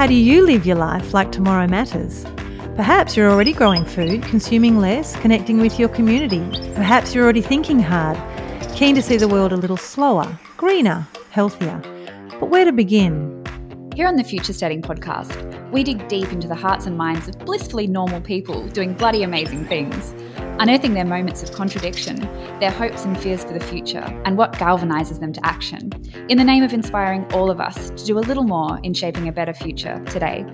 How do you live your life like tomorrow matters? Perhaps you're already growing food, consuming less, connecting with your community. Perhaps you're already thinking hard, keen to see the world a little slower, greener, healthier. But where to begin? Here on the Future Steading podcast, we dig deep into the hearts and minds of blissfully normal people doing bloody amazing things, unearthing their moments of contradiction, their hopes and fears for the future, and what galvanises them to action, in the name of inspiring all of us to do a little more in shaping a better future today.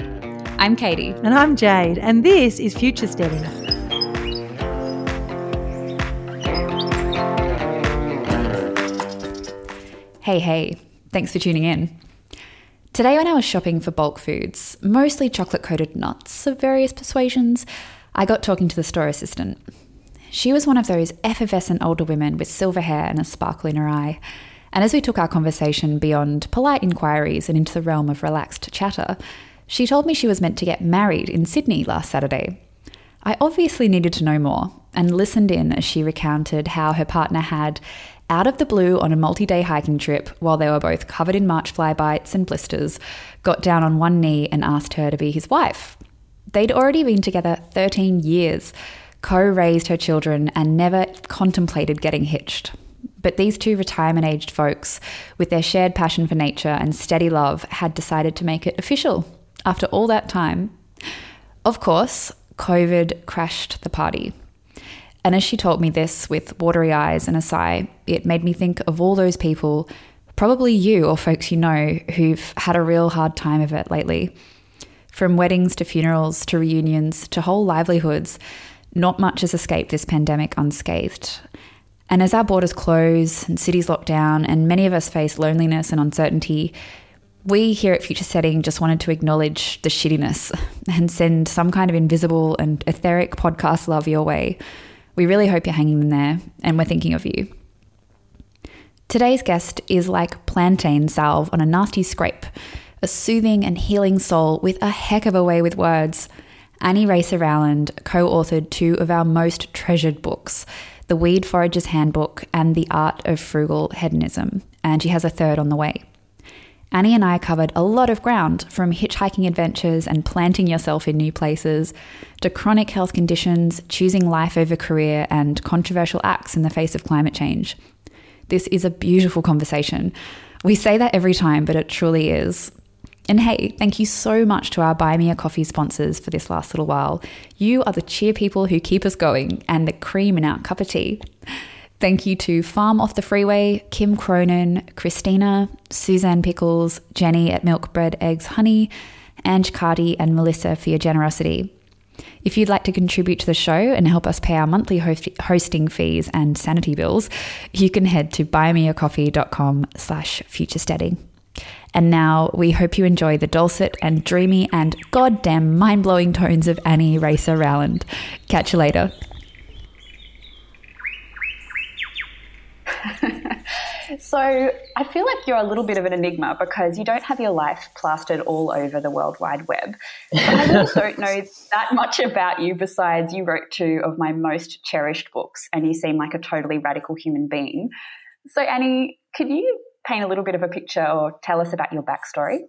I'm Katie. And I'm Jade, and this is Future Steading. Hey, hey, thanks for tuning in. Today, when I was shopping for bulk foods, mostly chocolate coated nuts of various persuasions, I got talking to the store assistant. She was one of those effervescent older women with silver hair and a sparkle in her eye. And as we took our conversation beyond polite inquiries and into the realm of relaxed chatter, she told me she was meant to get married in Sydney last Saturday. I obviously needed to know more and listened in as she recounted how her partner had out of the blue on a multi day hiking trip while they were both covered in March fly bites and blisters, got down on one knee and asked her to be his wife. They'd already been together 13 years, co raised her children, and never contemplated getting hitched. But these two retirement aged folks, with their shared passion for nature and steady love, had decided to make it official after all that time. Of course, COVID crashed the party. And as she told me this with watery eyes and a sigh, it made me think of all those people, probably you or folks you know, who've had a real hard time of it lately. From weddings to funerals to reunions to whole livelihoods, not much has escaped this pandemic unscathed. And as our borders close and cities lock down, and many of us face loneliness and uncertainty, we here at Future Steading just wanted to acknowledge the shittiness and send some kind of invisible and etheric podcast love your way. We really hope you're hanging in there, and we're thinking of you. Today's guest is like plantain salve on a nasty scrape, a soothing and healing soul with a heck of a way with words. Annie Raser Rowland co authored two of our most treasured books The Weed Forager's Handbook and The Art of Frugal Hedonism, and she has a third on the way. Annie and I covered a lot of ground from hitchhiking adventures and planting yourself in new places to chronic health conditions, choosing life over career, and controversial acts in the face of climate change. This is a beautiful conversation. We say that every time, but it truly is. And hey, thank you so much to our Buy Me a Coffee sponsors for this last little while. You are the cheer people who keep us going and the cream in our cup of tea. Thank you to Farm Off the Freeway, Kim Cronin, Christina, Suzanne Pickles, Jenny at Milk Bread Eggs Honey, Ange Cardi, and Melissa for your generosity. If you'd like to contribute to the show and help us pay our monthly host- hosting fees and sanity bills, you can head to buymeacoffee.com slash futuresteading. And now we hope you enjoy the dulcet and dreamy and goddamn mind-blowing tones of Annie Raser Rowland. Catch you later. so I feel like you're a little bit of an enigma because you don't have your life plastered all over the World Wide Web. I really don't know that much about you besides you wrote two of my most cherished books and you seem like a totally radical human being. So, Annie, could you paint a little bit of a picture or tell us about your backstory?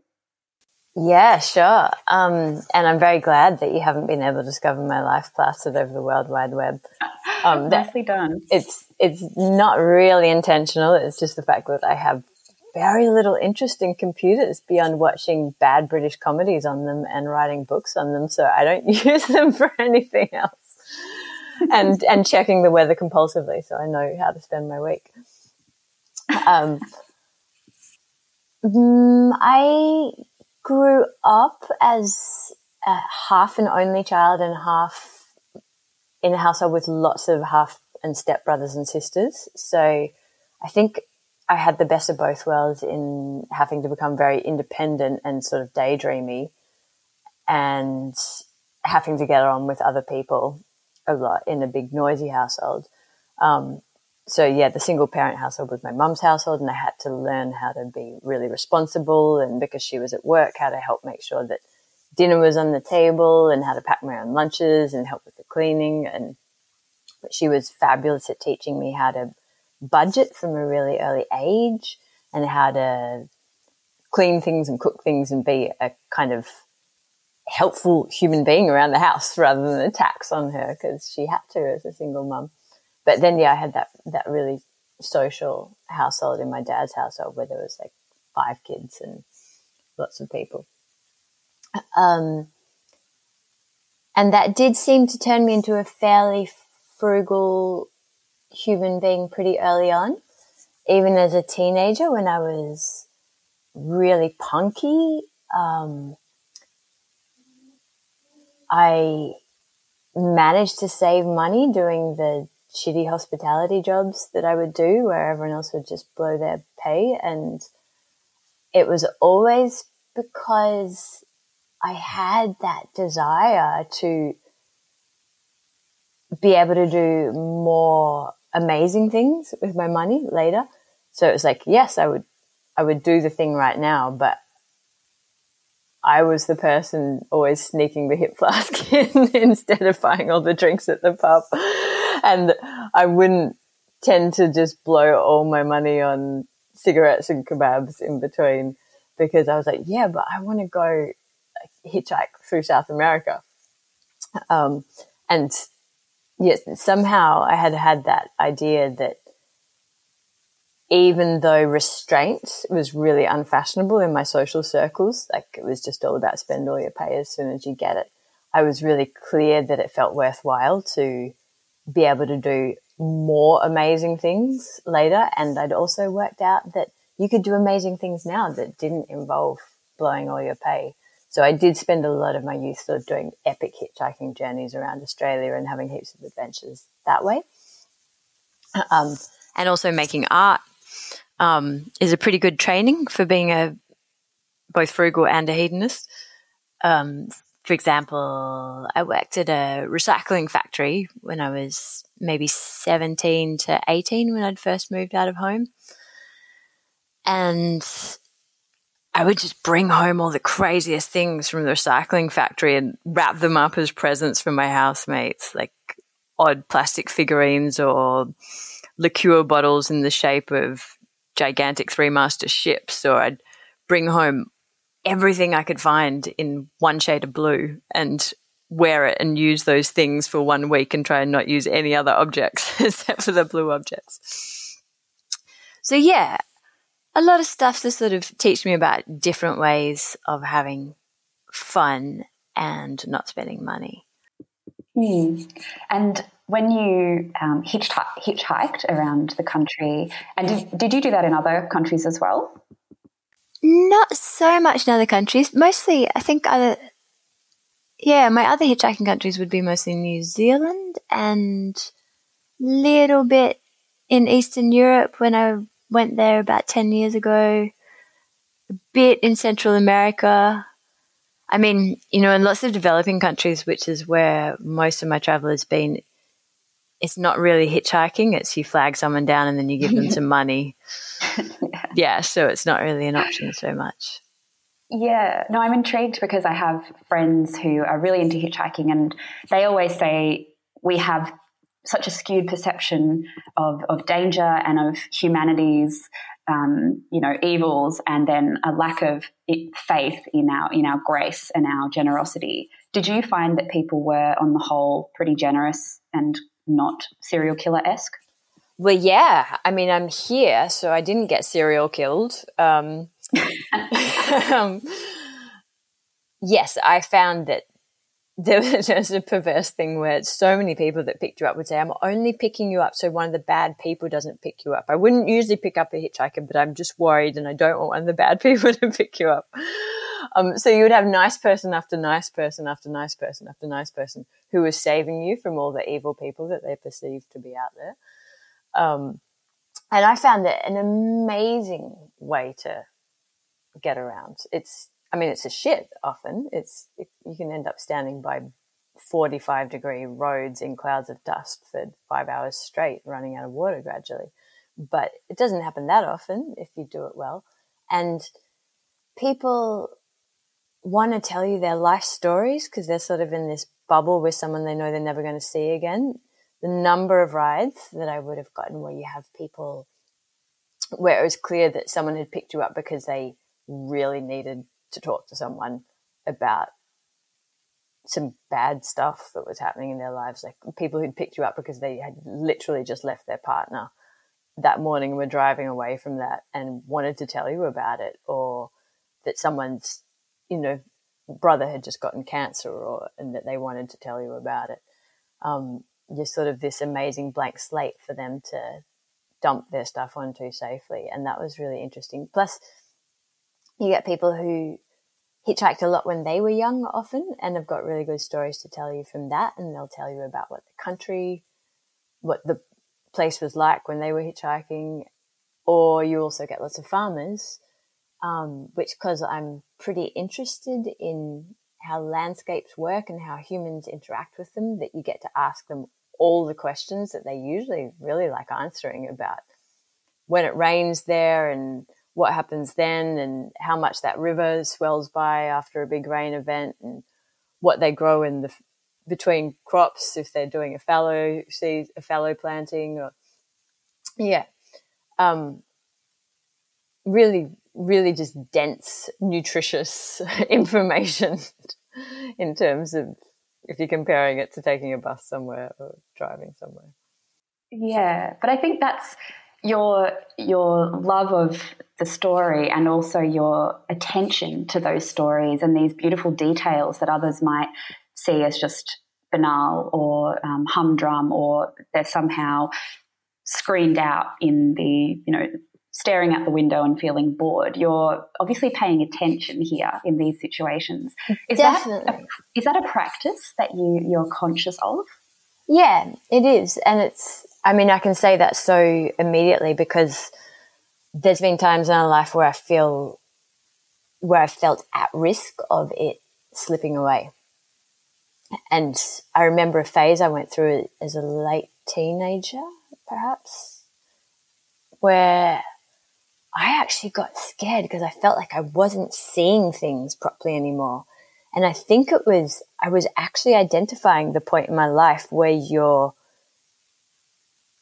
Yeah, sure. Um, and I'm very glad that you haven't been able to discover my life plastered over the World Wide Web. Um, Nicely done. It's it's not really intentional. It's just the fact that I have very little interest in computers beyond watching bad British comedies on them and writing books on them. So I don't use them for anything else. and and checking the weather compulsively, so I know how to spend my week. Um, mm, I grew up as a half an only child and half in a household with lots of half and step brothers and sisters. So I think I had the best of both worlds in having to become very independent and sort of daydreamy and having to get on with other people a lot in a big noisy household. Um, so yeah, the single parent household was my mum's household, and I had to learn how to be really responsible. And because she was at work, how to help make sure that dinner was on the table, and how to pack my own lunches and help with the cleaning. And but she was fabulous at teaching me how to budget from a really early age, and how to clean things and cook things and be a kind of helpful human being around the house rather than a tax on her because she had to as a single mum. But then, yeah, I had that, that really social household in my dad's household where there was like five kids and lots of people. Um, and that did seem to turn me into a fairly frugal human being pretty early on. Even as a teenager, when I was really punky, um, I managed to save money doing the shitty hospitality jobs that I would do where everyone else would just blow their pay. And it was always because I had that desire to be able to do more amazing things with my money later. So it was like, yes, I would, I would do the thing right now, but I was the person always sneaking the hip flask in instead of buying all the drinks at the pub. And I wouldn't tend to just blow all my money on cigarettes and kebabs in between because I was like, yeah, but I want to go hitchhike through South America. Um, and yes, somehow I had had that idea that even though restraint was really unfashionable in my social circles, like it was just all about spend all your pay as soon as you get it, I was really clear that it felt worthwhile to be able to do more amazing things later. And I'd also worked out that you could do amazing things now that didn't involve blowing all your pay. So I did spend a lot of my youth sort of doing epic hitchhiking journeys around Australia and having heaps of adventures that way. Um, and also making art um, is a pretty good training for being a both frugal and a hedonist. Um, for example, I worked at a recycling factory when I was maybe 17 to 18 when I'd first moved out of home. And I would just bring home all the craziest things from the recycling factory and wrap them up as presents for my housemates, like odd plastic figurines or liqueur bottles in the shape of gigantic three master ships. Or I'd bring home everything I could find in one shade of blue and wear it and use those things for one week and try and not use any other objects except for the blue objects. So yeah, a lot of stuff to sort of teach me about different ways of having fun and not spending money. Mm. And when you um, hitchhiked around the country, and did, did you do that in other countries as well? Not so much in other countries. Mostly, I think other. Yeah, my other hitchhiking countries would be mostly New Zealand and little bit in Eastern Europe when I went there about 10 years ago, a bit in Central America. I mean, you know, in lots of developing countries, which is where most of my travel has been, it's not really hitchhiking. It's you flag someone down and then you give them some money. yeah. yeah, so it's not really an option so much. Yeah, no, I'm intrigued because I have friends who are really into hitchhiking and they always say we have such a skewed perception of, of danger and of humanity's um, you know evils and then a lack of faith in our in our grace and our generosity did you find that people were on the whole pretty generous and not serial killer esque well yeah i mean i'm here so i didn't get serial killed um, um, yes i found that there was a perverse thing where so many people that picked you up would say, I'm only picking you up so one of the bad people doesn't pick you up. I wouldn't usually pick up a hitchhiker, but I'm just worried and I don't want one of the bad people to pick you up. Um, so you would have nice person after nice person after nice person after nice person who was saving you from all the evil people that they perceived to be out there. Um, and I found it an amazing way to get around. It's I mean, it's a shit often. It's, it, you can end up standing by 45 degree roads in clouds of dust for five hours straight, running out of water gradually. But it doesn't happen that often if you do it well. And people want to tell you their life stories because they're sort of in this bubble with someone they know they're never going to see again. The number of rides that I would have gotten where you have people where it was clear that someone had picked you up because they really needed to talk to someone about some bad stuff that was happening in their lives, like people who'd picked you up because they had literally just left their partner that morning and were driving away from that and wanted to tell you about it, or that someone's, you know, brother had just gotten cancer, or and that they wanted to tell you about it. Um, you're sort of this amazing blank slate for them to dump their stuff onto safely, and that was really interesting. Plus, you get people who hitchhiked a lot when they were young often and have got really good stories to tell you from that and they'll tell you about what the country what the place was like when they were hitchhiking or you also get lots of farmers um, which because i'm pretty interested in how landscapes work and how humans interact with them that you get to ask them all the questions that they usually really like answering about when it rains there and what happens then and how much that river swells by after a big rain event and what they grow in the between crops if they're doing a fallow a fallow planting or yeah um, really really just dense nutritious information in terms of if you're comparing it to taking a bus somewhere or driving somewhere. Yeah but i think that's your your love of the story and also your attention to those stories and these beautiful details that others might see as just banal or um, humdrum or they're somehow screened out in the you know staring out the window and feeling bored you're obviously paying attention here in these situations is Definitely. that a, is that a practice that you you're conscious of yeah it is and it's I mean, I can say that so immediately because there's been times in our life where I feel where I felt at risk of it slipping away. And I remember a phase I went through as a late teenager, perhaps, where I actually got scared because I felt like I wasn't seeing things properly anymore. And I think it was, I was actually identifying the point in my life where you're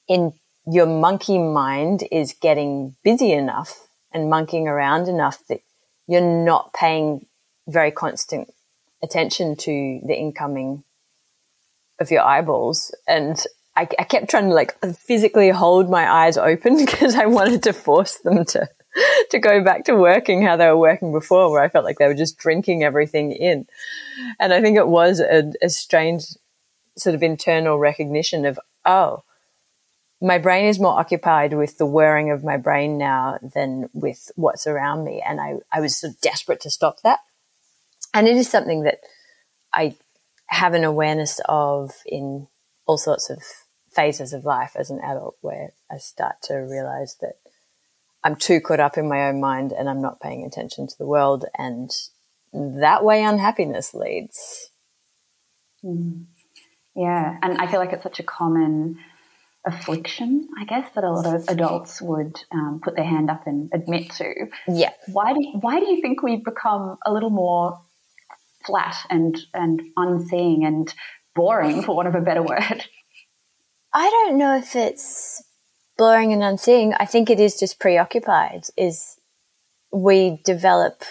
in your monkey mind is getting busy enough and monkeying around enough that you're not paying very constant attention to the incoming of your eyeballs. And I, I kept trying to like physically hold my eyes open because I wanted to force them to to go back to working how they were working before, where I felt like they were just drinking everything in. And I think it was a, a strange sort of internal recognition of, oh, my brain is more occupied with the whirring of my brain now than with what's around me. And I, I was so desperate to stop that. And it is something that I have an awareness of in all sorts of phases of life as an adult where I start to realize that I'm too caught up in my own mind and I'm not paying attention to the world. And that way unhappiness leads. Mm. Yeah. And I feel like it's such a common affliction, I guess, that a lot of adults would um, put their hand up and admit to. Yeah. Why do you, why do you think we've become a little more flat and and unseeing and boring, for want of a better word? I don't know if it's blurring and unseeing. I think it is just preoccupied. Is we develop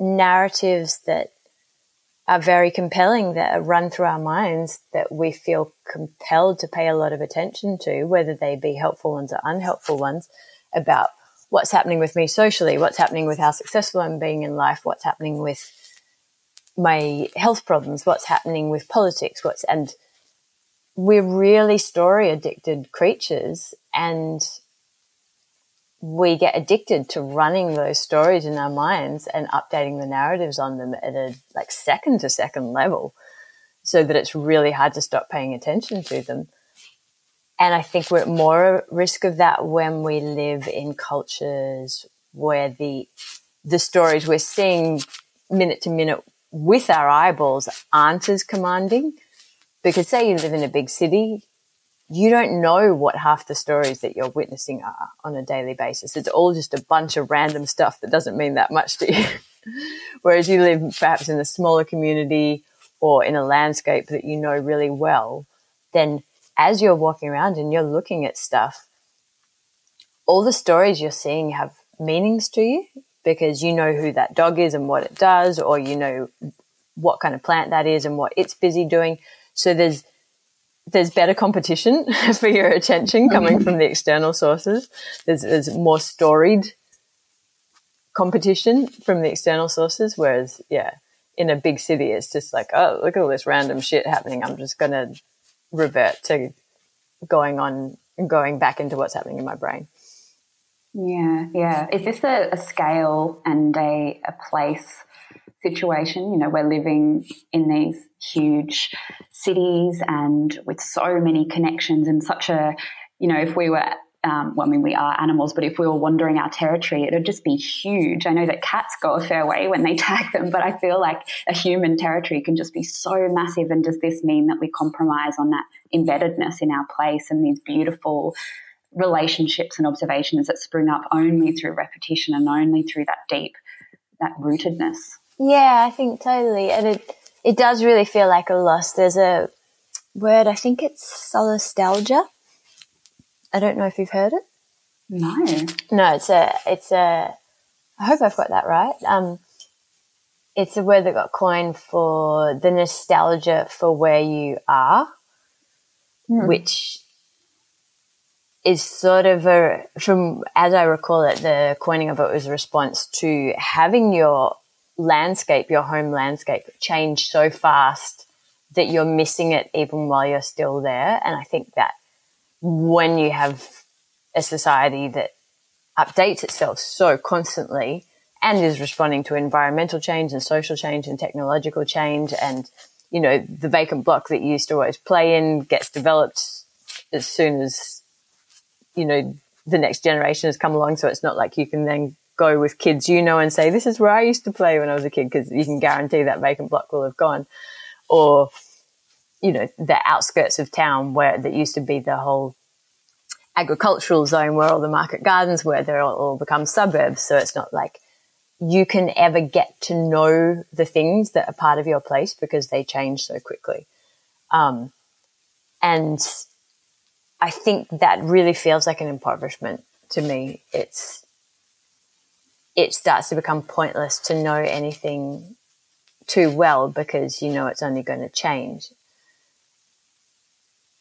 narratives that are very compelling that run through our minds that we feel compelled to pay a lot of attention to, whether they be helpful ones or unhelpful ones, about what's happening with me socially, what's happening with how successful I'm being in life, what's happening with my health problems, what's happening with politics, what's, and we're really story addicted creatures and we get addicted to running those stories in our minds and updating the narratives on them at a like second to second level so that it's really hard to stop paying attention to them. And I think we're at more risk of that when we live in cultures where the the stories we're seeing minute to minute with our eyeballs aren't as commanding. Because say you live in a big city, you don't know what half the stories that you're witnessing are on a daily basis. It's all just a bunch of random stuff that doesn't mean that much to you. Whereas you live perhaps in a smaller community or in a landscape that you know really well, then as you're walking around and you're looking at stuff, all the stories you're seeing have meanings to you because you know who that dog is and what it does, or you know what kind of plant that is and what it's busy doing. So there's there's better competition for your attention coming from the external sources. There's, there's more storied competition from the external sources, whereas yeah, in a big city, it's just like, oh, look at all this random shit happening. I'm just going to revert to going on, going back into what's happening in my brain. Yeah, yeah. Is this a, a scale and a, a place situation? You know, we're living in these huge cities and with so many connections and such a, you know, if we were um, well, I mean, we are animals, but if we were wandering our territory, it would just be huge. I know that cats go a fair way when they tag them, but I feel like a human territory can just be so massive. And does this mean that we compromise on that embeddedness in our place and these beautiful relationships and observations that spring up only through repetition and only through that deep, that rootedness? Yeah, I think totally. And it, it does really feel like a loss. There's a word, I think it's solastalgia I don't know if you've heard it. No. No, it's a, it's a, I hope I've got that right. Um, it's a word that got coined for the nostalgia for where you are, mm. which is sort of a, from, as I recall it, the coining of it was a response to having your landscape, your home landscape change so fast that you're missing it even while you're still there. And I think that when you have a society that updates itself so constantly and is responding to environmental change and social change and technological change and you know the vacant block that you used to always play in gets developed as soon as you know the next generation has come along so it's not like you can then go with kids you know and say this is where i used to play when i was a kid because you can guarantee that vacant block will have gone or you know, the outskirts of town where that used to be the whole agricultural zone where all the market gardens were, they're all, all become suburbs. So it's not like you can ever get to know the things that are part of your place because they change so quickly. Um, and I think that really feels like an impoverishment to me. It's, it starts to become pointless to know anything too well because you know it's only going to change.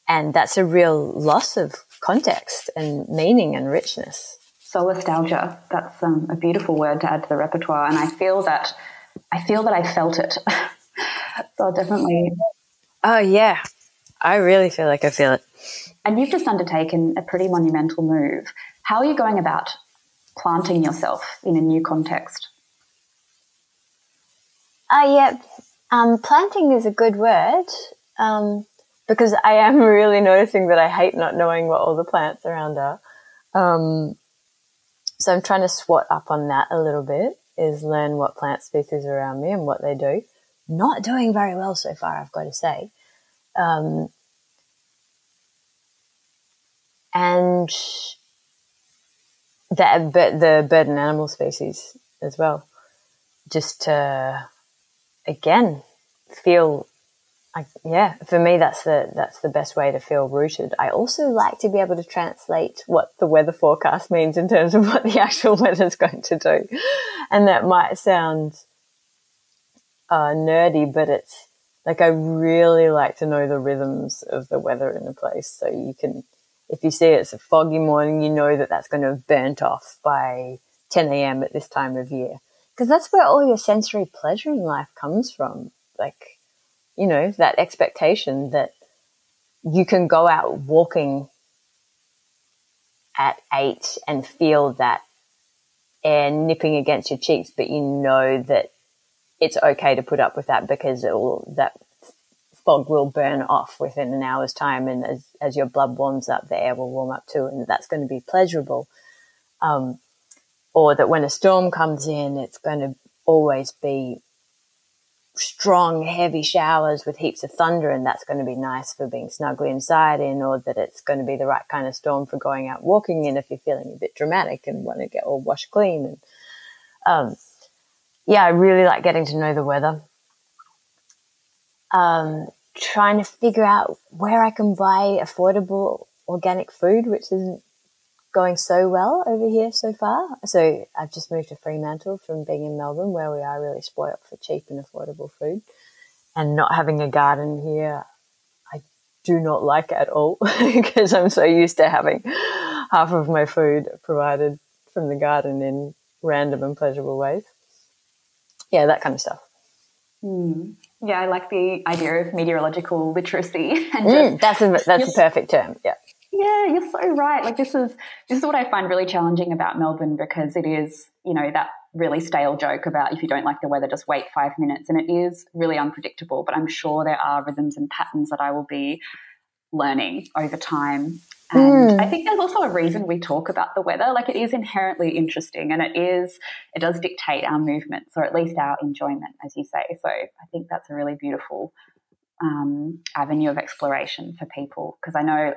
And that's a real loss of context and meaning and richness. Solastalgia. That's um, a beautiful word to add to the repertoire. And I feel that I feel that I felt it. so definitely. Oh yeah. I really feel like I feel it. And you've just undertaken a pretty monumental move. How are you going about planting yourself in a new context? Uh, yeah, um, planting is a good word. Um, because I am really noticing that I hate not knowing what all the plants around are. Um, so I'm trying to swat up on that a little bit, is learn what plant species are around me and what they do. Not doing very well so far, I've got to say. Um, and the, the bird and animal species as well. Just to, again, feel I, yeah, for me, that's the that's the best way to feel rooted. I also like to be able to translate what the weather forecast means in terms of what the actual weather is going to do, and that might sound uh, nerdy, but it's like I really like to know the rhythms of the weather in a place, so you can, if you see it's a foggy morning, you know that that's going to have burnt off by 10 a.m. at this time of year, because that's where all your sensory pleasure in life comes from, like you know, that expectation that you can go out walking at eight and feel that air nipping against your cheeks, but you know that it's okay to put up with that because it will, that fog will burn off within an hour's time. And as, as your blood warms up, the air will warm up too. And that's going to be pleasurable. Um, or that when a storm comes in, it's going to always be strong, heavy showers with heaps of thunder, and that's going to be nice for being snugly inside in, or that it's going to be the right kind of storm for going out walking in if you're feeling a bit dramatic and want to get all washed clean. And um, yeah, I really like getting to know the weather. Um, trying to figure out where I can buy affordable organic food, which isn't going so well over here so far. So I've just moved to Fremantle from being in Melbourne, where we are really spoilt for cheap and affordable food. and not having a garden here, I do not like at all because I'm so used to having half of my food provided from the garden in random and pleasurable ways. Yeah, that kind of stuff. Mm. Yeah, I like the idea of meteorological literacy. And mm, that's a, that's a perfect term. Yeah. Yeah, you're so right. Like this is this is what I find really challenging about Melbourne because it is, you know, that really stale joke about if you don't like the weather, just wait five minutes, and it is really unpredictable. But I'm sure there are rhythms and patterns that I will be learning over time. And mm. I think there's also a reason we talk about the weather. Like it is inherently interesting and it is, it does dictate our movements or at least our enjoyment, as you say. So I think that's a really beautiful um, avenue of exploration for people because I know,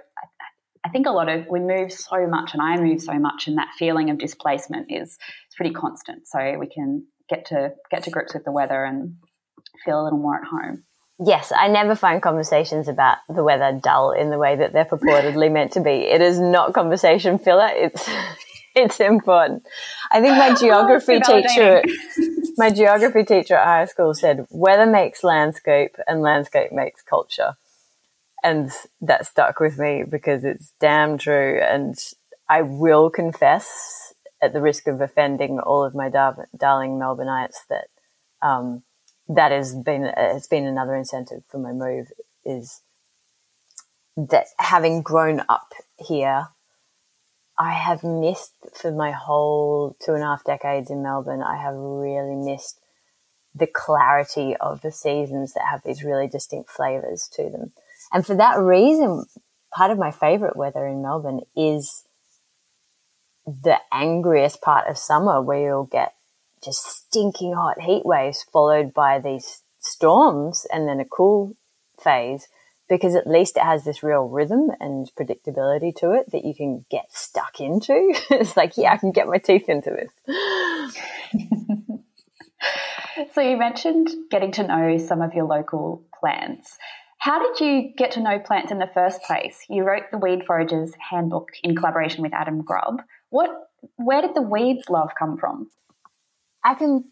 I think a lot of, we move so much and I move so much and that feeling of displacement is, is pretty constant. So we can get to, get to grips with the weather and feel a little more at home. Yes, I never find conversations about the weather dull in the way that they're purportedly meant to be. It is not conversation filler. It's it's important. I think my geography teacher, my geography teacher at high school said, "Weather makes landscape, and landscape makes culture," and that stuck with me because it's damn true. And I will confess, at the risk of offending all of my dar- darling Melbourneites, that. Um, that has been uh, it's been another incentive for my move is that having grown up here, I have missed for my whole two and a half decades in Melbourne. I have really missed the clarity of the seasons that have these really distinct flavors to them. And for that reason, part of my favorite weather in Melbourne is the angriest part of summer where you'll get just stinking hot heat waves followed by these storms and then a cool phase because at least it has this real rhythm and predictability to it that you can get stuck into. it's like, yeah, I can get my teeth into this. so you mentioned getting to know some of your local plants. How did you get to know plants in the first place? You wrote the Weed Foragers Handbook in collaboration with Adam Grubb. What, where did the weeds love come from? I can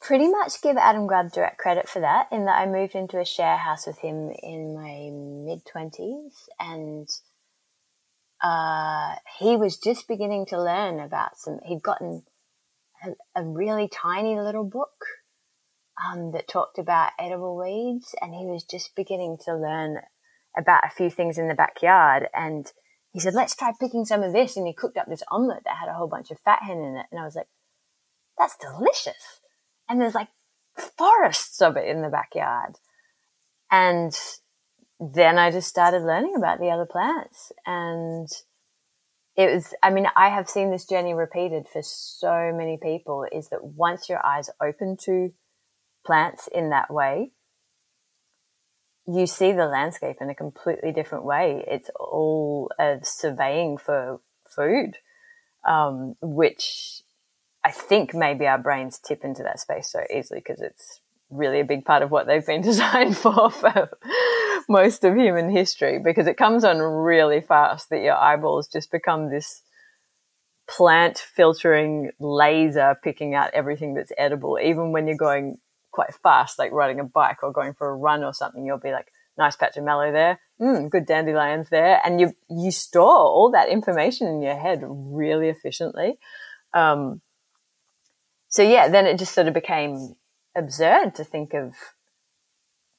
pretty much give Adam Grubb direct credit for that in that I moved into a share house with him in my mid 20s and uh, he was just beginning to learn about some, he'd gotten a, a really tiny little book um, that talked about edible weeds and he was just beginning to learn about a few things in the backyard and he said, let's try picking some of this. And he cooked up this omelette that had a whole bunch of fat hen in it. And I was like, that's delicious. And there's like forests of it in the backyard. And then I just started learning about the other plants. And it was, I mean, I have seen this journey repeated for so many people is that once your eyes open to plants in that way, you see the landscape in a completely different way. It's all a surveying for food, um, which I think maybe our brains tip into that space so easily because it's really a big part of what they've been designed for for most of human history because it comes on really fast that your eyeballs just become this plant filtering laser picking out everything that's edible. Even when you're going quite fast like riding a bike or going for a run or something you'll be like nice patch of mallow there. Mm, good dandelions there. And you you store all that information in your head really efficiently. Um, so yeah, then it just sort of became absurd to think of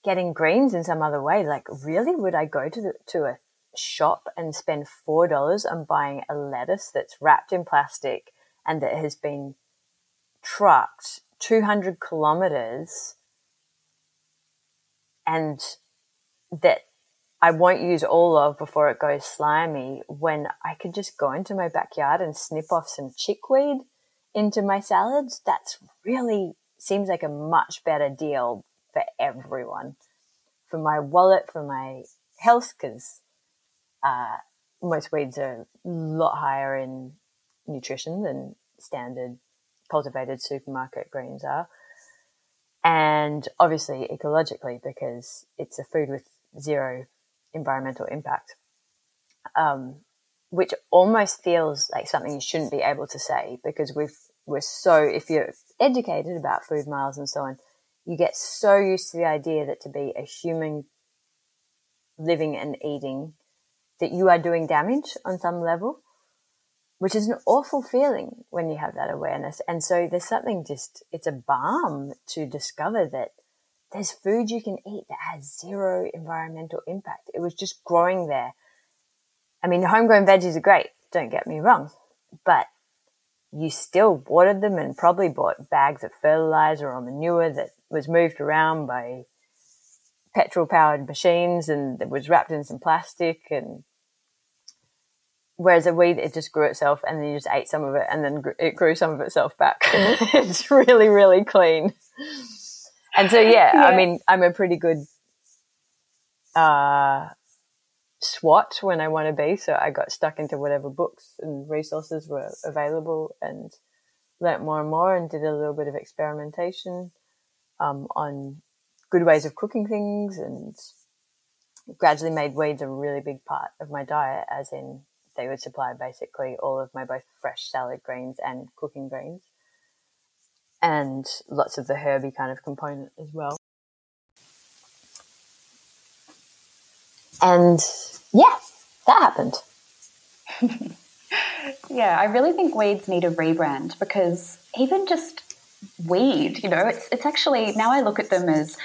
getting greens in some other way. Like, really, would I go to the, to a shop and spend four dollars on buying a lettuce that's wrapped in plastic and that has been trucked 200 kilometers and that I won't use all of before it goes slimy when I could just go into my backyard and snip off some chickweed into my salads, that's really seems like a much better deal for everyone. For my wallet, for my health, because uh, most weeds are a lot higher in nutrition than standard cultivated supermarket greens are. And obviously ecologically, because it's a food with zero environmental impact. Um, which almost feels like something you shouldn't be able to say because we've we're so if you're educated about food miles and so on, you get so used to the idea that to be a human living and eating, that you are doing damage on some level, which is an awful feeling when you have that awareness. And so there's something just, it's a balm to discover that there's food you can eat that has zero environmental impact. It was just growing there. I mean, homegrown veggies are great, don't get me wrong, but you still watered them and probably bought bags of fertilizer or manure that was moved around by petrol powered machines and it was wrapped in some plastic and whereas a weed it just grew itself and then you just ate some of it and then it grew some of itself back. It's really really clean. And so yeah, yeah, i mean i'm a pretty good uh swat when i want to be so i got stuck into whatever books and resources were available and learnt more and more and did a little bit of experimentation um, on good ways of cooking things and gradually made weeds a really big part of my diet, as in they would supply basically all of my both fresh salad greens and cooking greens, and lots of the herby kind of component as well. And yeah, that happened. yeah, I really think weeds need a rebrand because even just weed. You know, it's it's actually now I look at them as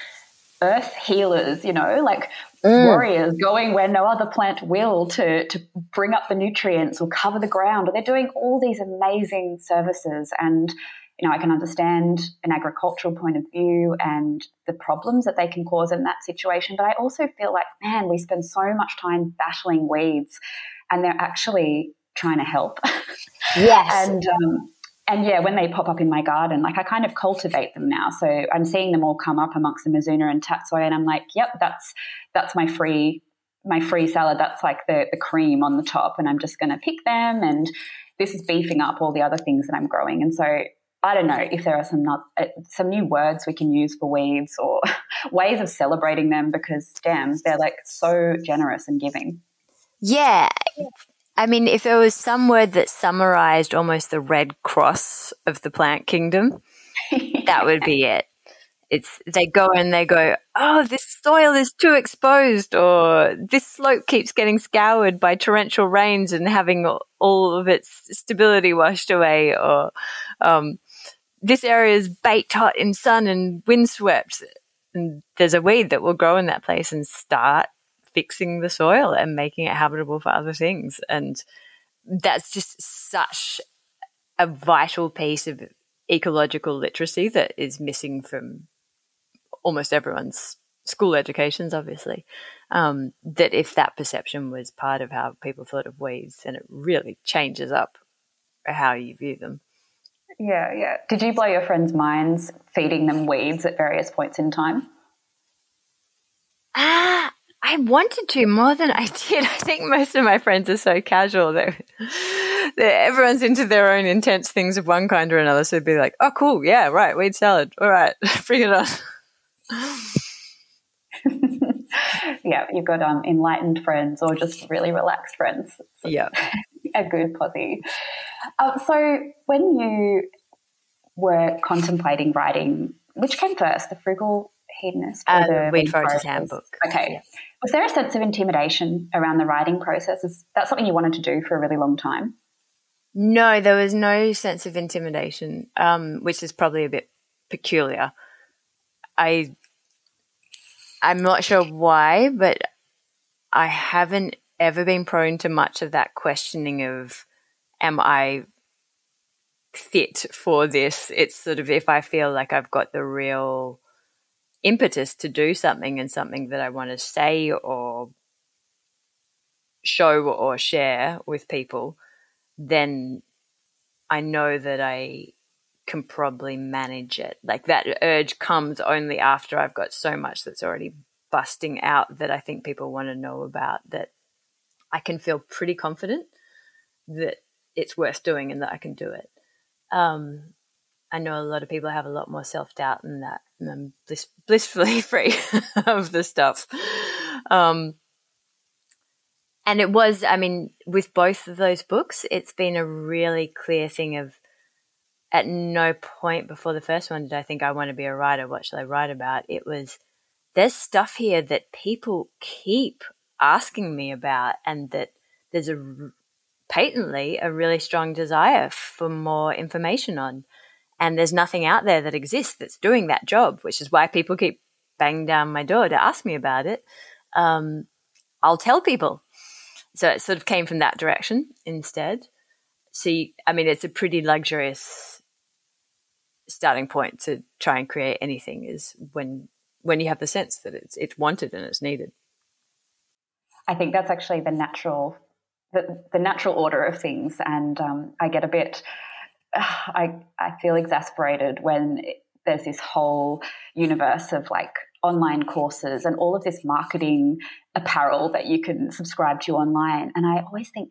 earth healers. You know, like mm. warriors going where no other plant will to to bring up the nutrients or cover the ground. Or they're doing all these amazing services and. You know, I can understand an agricultural point of view and the problems that they can cause in that situation. But I also feel like, man, we spend so much time battling weeds and they're actually trying to help. Yes. and um, and yeah, when they pop up in my garden, like I kind of cultivate them now. So I'm seeing them all come up amongst the Mizuna and Tatsoi, and I'm like, yep, that's that's my free my free salad. That's like the the cream on the top, and I'm just going to pick them. And this is beefing up all the other things that I'm growing. And so I don't know if there are some not uh, some new words we can use for weeds or ways of celebrating them because damn, they're like so generous and giving. Yeah, I mean, if there was some word that summarized almost the red cross of the plant kingdom, that would be it. It's they go and they go, oh, this soil is too exposed, or this slope keeps getting scoured by torrential rains and having all of its stability washed away, or um, this area is baked hot in sun and windswept. And there's a weed that will grow in that place and start fixing the soil and making it habitable for other things. And that's just such a vital piece of ecological literacy that is missing from almost everyone's school educations, obviously. Um, that if that perception was part of how people thought of weeds, then it really changes up how you view them. Yeah, yeah. Did you blow your friends' minds feeding them weeds at various points in time? Ah, I wanted to more than I did. I think most of my friends are so casual that, everyone's into their own intense things of one kind or another. So it'd be like, oh, cool. Yeah, right. Weed salad. All right. Bring it on. yeah, you've got um, enlightened friends or just really relaxed friends. yeah. A good posse. Uh, so when you were contemplating writing, which came first, the frugal hedonist or uh, the Weed Handbook? Okay. Yeah. Was there a sense of intimidation around the writing process? Is that something you wanted to do for a really long time? No, there was no sense of intimidation, um, which is probably a bit peculiar. I, I'm not sure why, but I haven't ever been prone to much of that questioning of, am I fit for this? It's sort of if I feel like I've got the real impetus to do something and something that I want to say or show or share with people, then I know that I can probably manage it. Like that urge comes only after I've got so much that's already busting out that I think people want to know about that I can feel pretty confident that it's worth doing and that I can do it. Um, I know a lot of people have a lot more self doubt than that, and I'm bliss- blissfully free of the stuff. Um, and it was, I mean, with both of those books, it's been a really clear thing of at no point before the first one did I think I want to be a writer. What shall I write about? It was there's stuff here that people keep asking me about, and that there's a patently a really strong desire for more information on. And there's nothing out there that exists that's doing that job, which is why people keep banging down my door to ask me about it. Um, I'll tell people. So it sort of came from that direction instead. See, I mean, it's a pretty luxurious starting point to try and create anything is when when you have the sense that it's it's wanted and it's needed. I think that's actually the natural the, the natural order of things, and um, I get a bit. I I feel exasperated when there's this whole universe of like online courses and all of this marketing apparel that you can subscribe to online, and I always think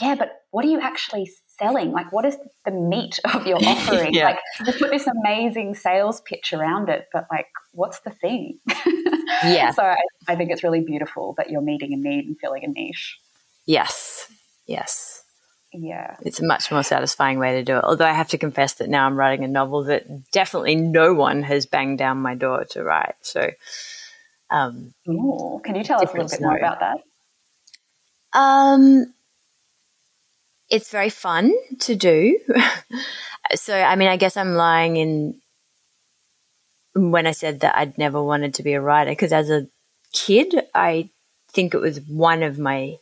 yeah, but what are you actually selling? Like, what is the meat of your offering? yeah. Like, you put this amazing sales pitch around it, but like, what's the thing? yeah. So I, I think it's really beautiful that you're meeting a need and filling a niche. Yes. Yes. Yeah. It's a much more satisfying way to do it. Although I have to confess that now I'm writing a novel that definitely no one has banged down my door to write. So, um, Ooh, can you tell us a little bit more about that? Um, it's very fun to do. so, I mean, I guess I'm lying in when I said that I'd never wanted to be a writer because as a kid, I think it was one of my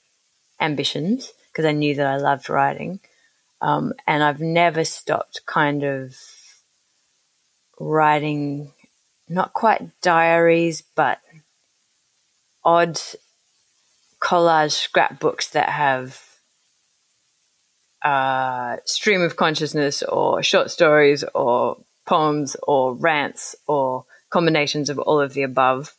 ambitions because I knew that I loved writing. Um, and I've never stopped kind of writing, not quite diaries, but odd collage scrapbooks that have uh, stream of consciousness or short stories or poems or rants or combinations of all of the above.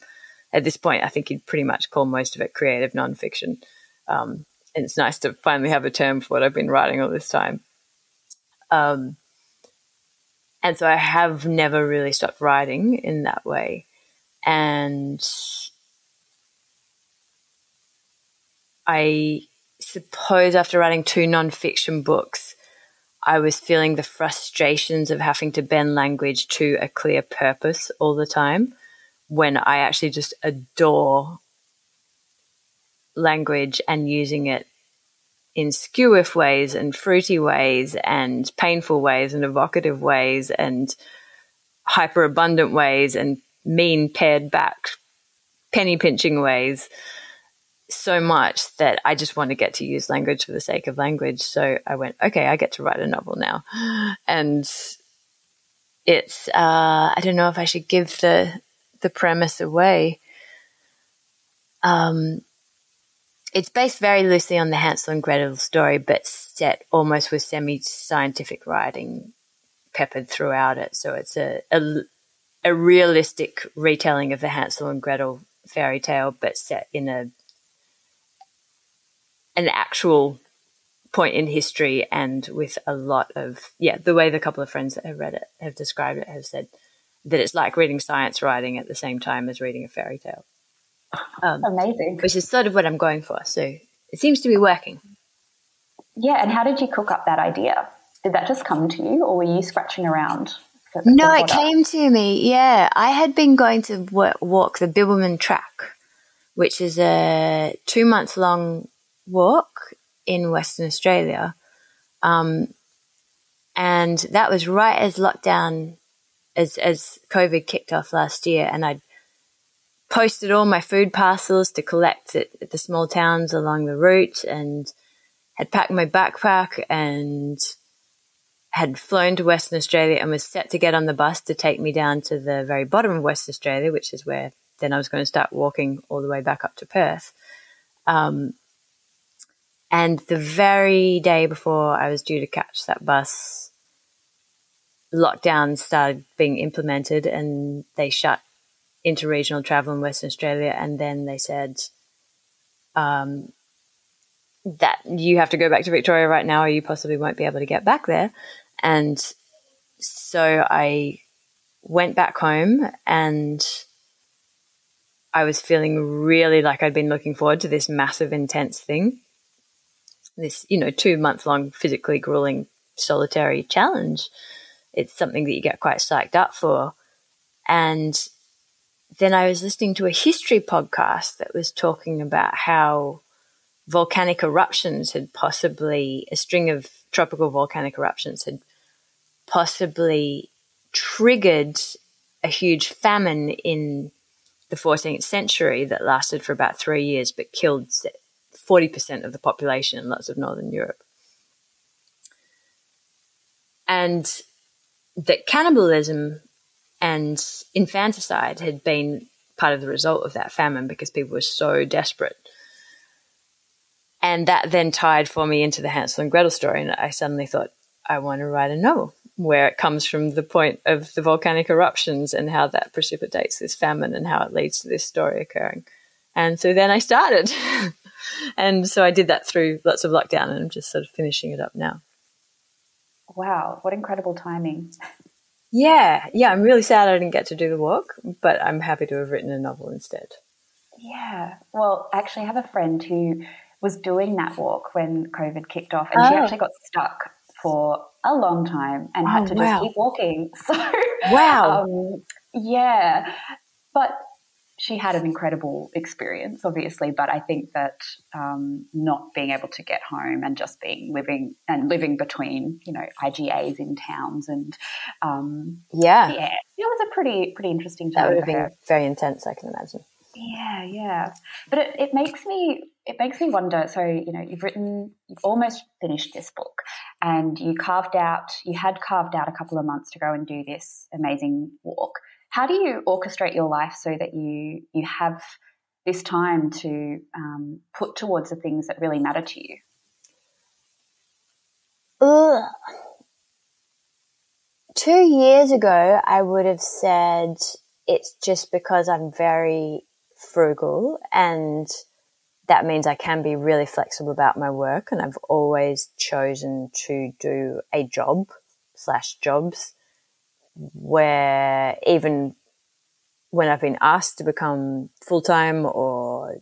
At this point, I think you'd pretty much call most of it creative nonfiction. Um, and it's nice to finally have a term for what I've been writing all this time. Um, and so I have never really stopped writing in that way. And I suppose after writing two nonfiction books, I was feeling the frustrations of having to bend language to a clear purpose all the time when I actually just adore language and using it in skewiff ways and fruity ways and painful ways and evocative ways and hyper abundant ways and mean pared back penny pinching ways so much that I just want to get to use language for the sake of language. So I went, okay, I get to write a novel now. And it's, uh, I don't know if I should give the, the premise away. Um, it's based very loosely on the Hansel and Gretel story, but set almost with semi scientific writing peppered throughout it. So it's a, a, a realistic retelling of the Hansel and Gretel fairy tale, but set in a an actual point in history and with a lot of yeah the way the couple of friends that have read it have described it have said that it's like reading science writing at the same time as reading a fairy tale. Um, amazing. which is sort of what i'm going for. So it seems to be working. Yeah and how did you cook up that idea? Did that just come to you or were you scratching around no it came to me yeah. I had been going to walk the bibbulmun track which is a two month long walk in Western Australia. Um, and that was right as lockdown, as, as COVID kicked off last year. And I'd posted all my food parcels to collect it at the small towns along the route and had packed my backpack and had flown to Western Australia and was set to get on the bus to take me down to the very bottom of Western Australia, which is where then I was going to start walking all the way back up to Perth. Um, and the very day before I was due to catch that bus, lockdown started being implemented and they shut interregional travel in Western Australia. And then they said um, that you have to go back to Victoria right now or you possibly won't be able to get back there. And so I went back home and I was feeling really like I'd been looking forward to this massive, intense thing this, you know, two month long physically grueling solitary challenge. it's something that you get quite psyched up for. And then I was listening to a history podcast that was talking about how volcanic eruptions had possibly, a string of tropical volcanic eruptions had possibly triggered a huge famine in the 14th century that lasted for about three years but killed 40% of the population in lots of northern Europe. And that cannibalism and infanticide had been part of the result of that famine because people were so desperate. And that then tied for me into the Hansel and Gretel story. And I suddenly thought, I want to write a novel where it comes from the point of the volcanic eruptions and how that precipitates this famine and how it leads to this story occurring. And so then I started. and so I did that through lots of lockdown and I'm just sort of finishing it up now. Wow, what incredible timing. Yeah, yeah, I'm really sad I didn't get to do the walk, but I'm happy to have written a novel instead. Yeah, well, actually, I have a friend who was doing that walk when COVID kicked off, and oh. she actually got stuck for a long time and oh, had to wow. just keep walking. So, wow. Um, yeah. But she had an incredible experience, obviously. But I think that um, not being able to get home and just being living and living between, you know, IGAs in towns and um, yeah, yeah, it was a pretty pretty interesting time. That would have been very intense, I can imagine. Yeah, yeah. But it, it makes me it makes me wonder. So you know, you've written, you've almost finished this book, and you carved out, you had carved out a couple of months to go and do this amazing walk. How do you orchestrate your life so that you you have this time to um, put towards the things that really matter to you? Ugh. Two years ago, I would have said it's just because I'm very frugal and that means I can be really flexible about my work. And I've always chosen to do a job slash jobs where even when I've been asked to become full time or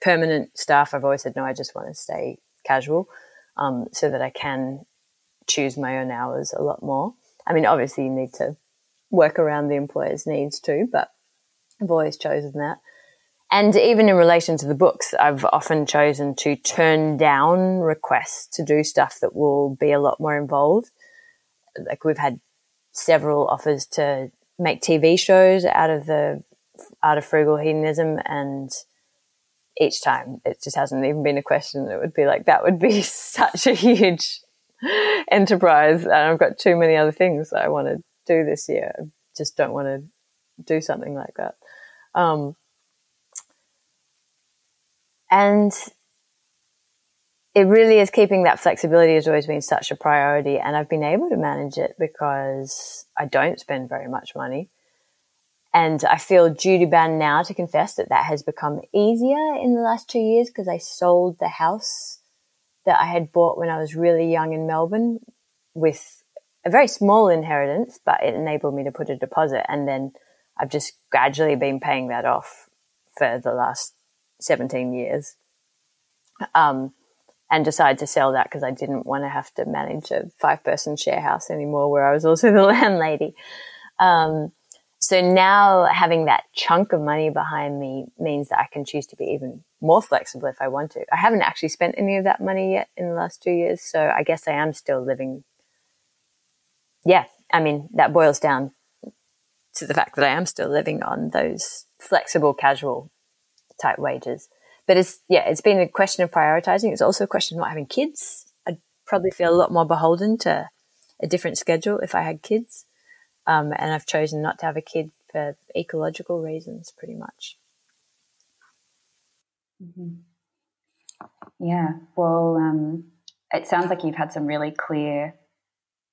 permanent staff, I've always said, no, I just want to stay casual um, so that I can choose my own hours a lot more. I mean, obviously, you need to work around the employer's needs too, but I've always chosen that. And even in relation to the books, I've often chosen to turn down requests to do stuff that will be a lot more involved. Like we've had several offers to make TV shows out of the out of frugal hedonism, and each time it just hasn't even been a question. It would be like that would be such a huge enterprise, and I've got too many other things that I want to do this year. I just don't want to do something like that. Um, and it really is keeping that flexibility has always been such a priority. And I've been able to manage it because I don't spend very much money. And I feel duty bound now to confess that that has become easier in the last two years because I sold the house that I had bought when I was really young in Melbourne with a very small inheritance, but it enabled me to put a deposit. And then I've just gradually been paying that off for the last 17 years. Um, and decided to sell that because I didn't want to have to manage a five person share house anymore where I was also the landlady. Um, so now having that chunk of money behind me means that I can choose to be even more flexible if I want to. I haven't actually spent any of that money yet in the last two years. So I guess I am still living. Yeah. I mean, that boils down to the fact that I am still living on those flexible, casual type wages. But it's, yeah, it's been a question of prioritizing. It's also a question of not having kids. I'd probably feel a lot more beholden to a different schedule if I had kids. Um, and I've chosen not to have a kid for ecological reasons, pretty much. Mm-hmm. Yeah, well, um, it sounds like you've had some really clear,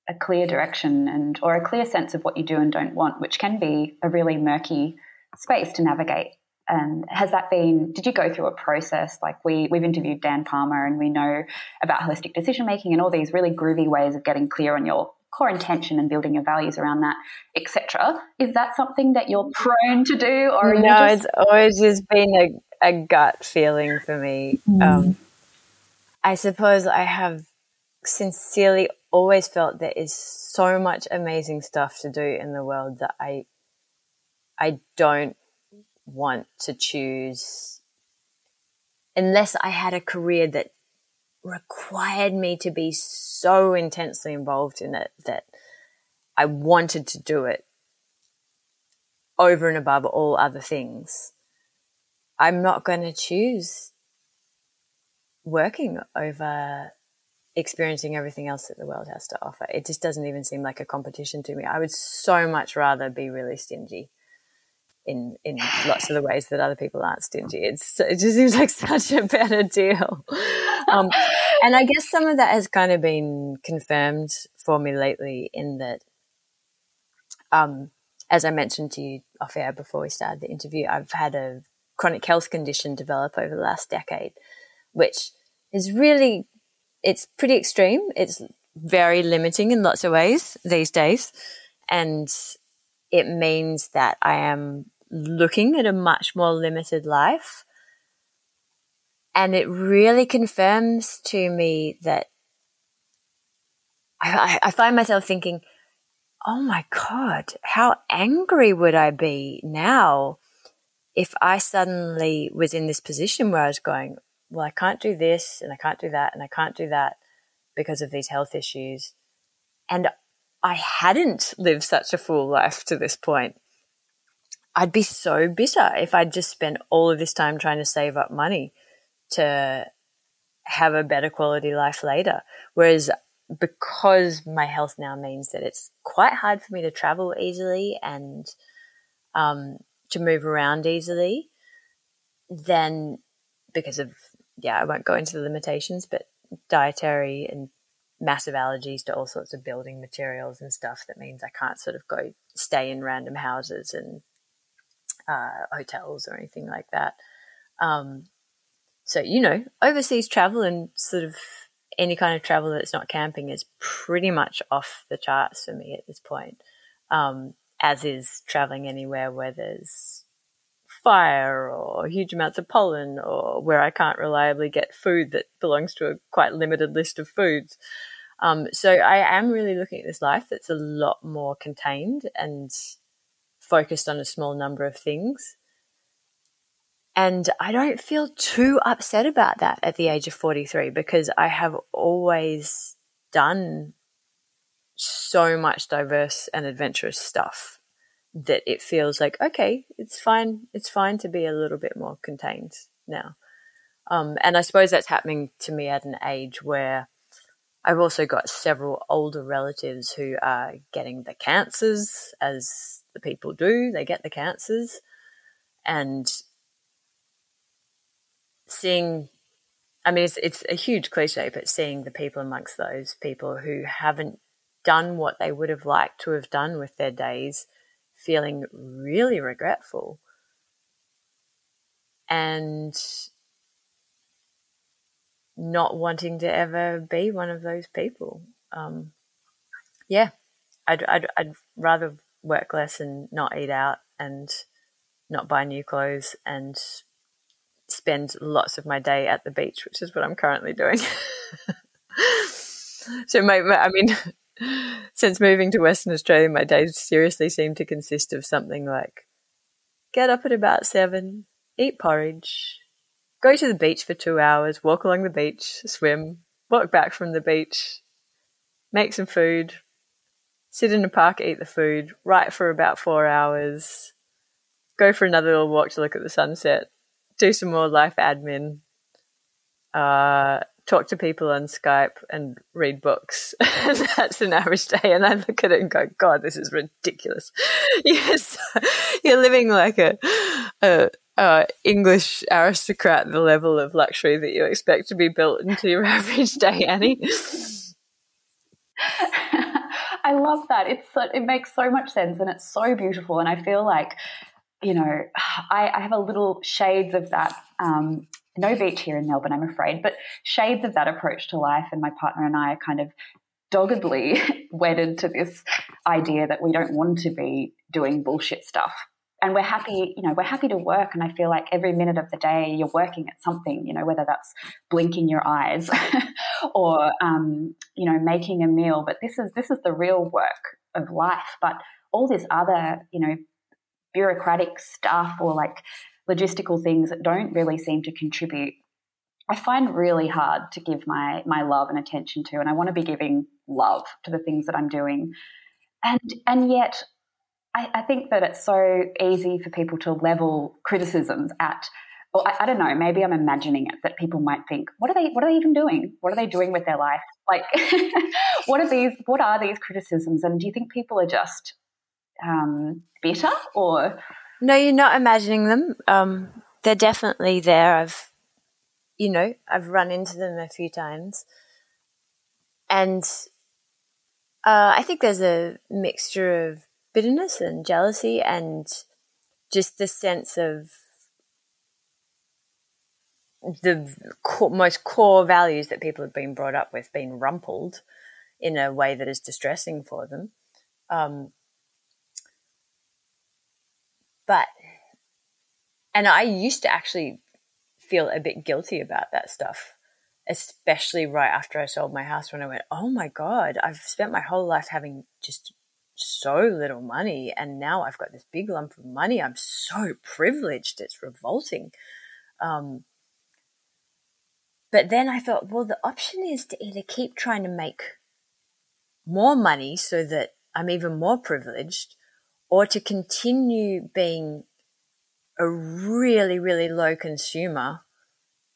a clear direction and or a clear sense of what you do and don't want, which can be a really murky space to navigate. And has that been, did you go through a process? Like we, we've interviewed Dan Palmer and we know about holistic decision making and all these really groovy ways of getting clear on your core intention and building your values around that, etc. Is that something that you're prone to do, or no? Just- it's always just been a, a gut feeling for me. Mm. Um, I suppose I have sincerely always felt there is so much amazing stuff to do in the world that I I don't want to choose unless I had a career that required me to be so intensely involved in it that I wanted to do it over and above all other things. I'm not going to choose working over experiencing everything else that the world has to offer. It just doesn't even seem like a competition to me. I would so much rather be really stingy in in lots of the ways that other people aren't stingy. It's it just seems like such a better deal. Um, and I guess some of that has kind of been confirmed for me lately in that, um, as I mentioned to you off air before we started the interview, I've had a chronic health condition develop over the last decade, which is really it's pretty extreme. It's very limiting in lots of ways these days, and it means that I am looking at a much more limited life. And it really confirms to me that I, I, find myself thinking, oh my God, how angry would I be now if I suddenly was in this position where I was going, well, I can't do this and I can't do that and I can't do that because of these health issues. And I hadn't lived such a full life to this point. I'd be so bitter if I'd just spent all of this time trying to save up money to have a better quality life later. Whereas because my health now means that it's quite hard for me to travel easily and um, to move around easily, then because of, yeah, I won't go into the limitations, but dietary and massive allergies to all sorts of building materials and stuff that means I can't sort of go stay in random houses and uh, hotels or anything like that. Um, so, you know, overseas travel and sort of any kind of travel that's not camping is pretty much off the charts for me at this point, um, as is traveling anywhere where there's fire or huge amounts of pollen or where I can't reliably get food that belongs to a quite limited list of foods. Um, so I am really looking at this life that's a lot more contained and focused on a small number of things. And I don't feel too upset about that at the age of 43 because I have always done so much diverse and adventurous stuff that it feels like, okay, it's fine. It's fine to be a little bit more contained now. Um, and I suppose that's happening to me at an age where I've also got several older relatives who are getting the cancers as the people do. They get the cancers. And seeing, I mean, it's, it's a huge cliche, but seeing the people amongst those people who haven't done what they would have liked to have done with their days, feeling really regretful. And not wanting to ever be one of those people. Um, yeah, I'd, I'd, I'd rather work less and not eat out and not buy new clothes and spend lots of my day at the beach, which is what I'm currently doing. so my, my, I mean, since moving to Western Australia, my days seriously seem to consist of something like get up at about seven, eat porridge, go to the beach for two hours, walk along the beach, swim, walk back from the beach, make some food, sit in a park, eat the food, write for about four hours, go for another little walk to look at the sunset, do some more life admin, uh, talk to people on Skype, and read books. that's an average day. And I look at it and go, God, this is ridiculous. yes, you're living like a, a uh, English aristocrat, the level of luxury that you expect to be built into your average day, Annie. I love that. It's so, it makes so much sense and it's so beautiful. And I feel like, you know, I, I have a little shades of that. Um, no beach here in Melbourne, I'm afraid, but shades of that approach to life. And my partner and I are kind of doggedly wedded to this idea that we don't want to be doing bullshit stuff and we're happy, you know, we're happy to work. And I feel like every minute of the day you're working at something, you know, whether that's blinking your eyes or, um, you know, making a meal. But this is this is the real work of life. But all this other, you know, bureaucratic stuff or like logistical things that don't really seem to contribute I find really hard to give my my love and attention to, and I want to be giving love to the things that I'm doing, and and yet I, I think that it's so easy for people to level criticisms at. Well, I, I, don't know. Maybe I'm imagining it that people might think, "What are they? What are they even doing? What are they doing with their life? Like, what are these? What are these criticisms? And do you think people are just um, bitter, or no? You're not imagining them. Um, they're definitely there. I've you know, I've run into them a few times. And uh, I think there's a mixture of bitterness and jealousy and just the sense of the most core values that people have been brought up with being rumpled in a way that is distressing for them. Um, but, and I used to actually feel a bit guilty about that stuff, especially right after I sold my house when I went, oh my God, I've spent my whole life having just so little money and now I've got this big lump of money. I'm so privileged. It's revolting. Um, but then I thought, well, the option is to either keep trying to make more money so that I'm even more privileged or to continue being a really, really low consumer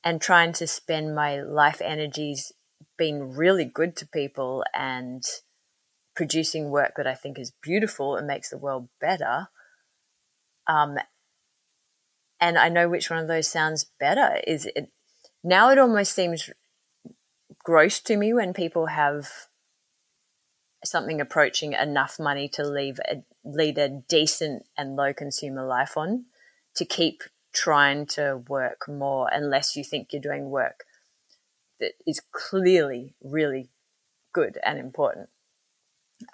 and trying to spend my life energies being really good to people and producing work that I think is beautiful and makes the world better. Um, and I know which one of those sounds better. Is it now? It almost seems gross to me when people have something approaching enough money to leave a, lead a decent and low consumer life on to keep trying to work more unless you think you're doing work that is clearly really good and important.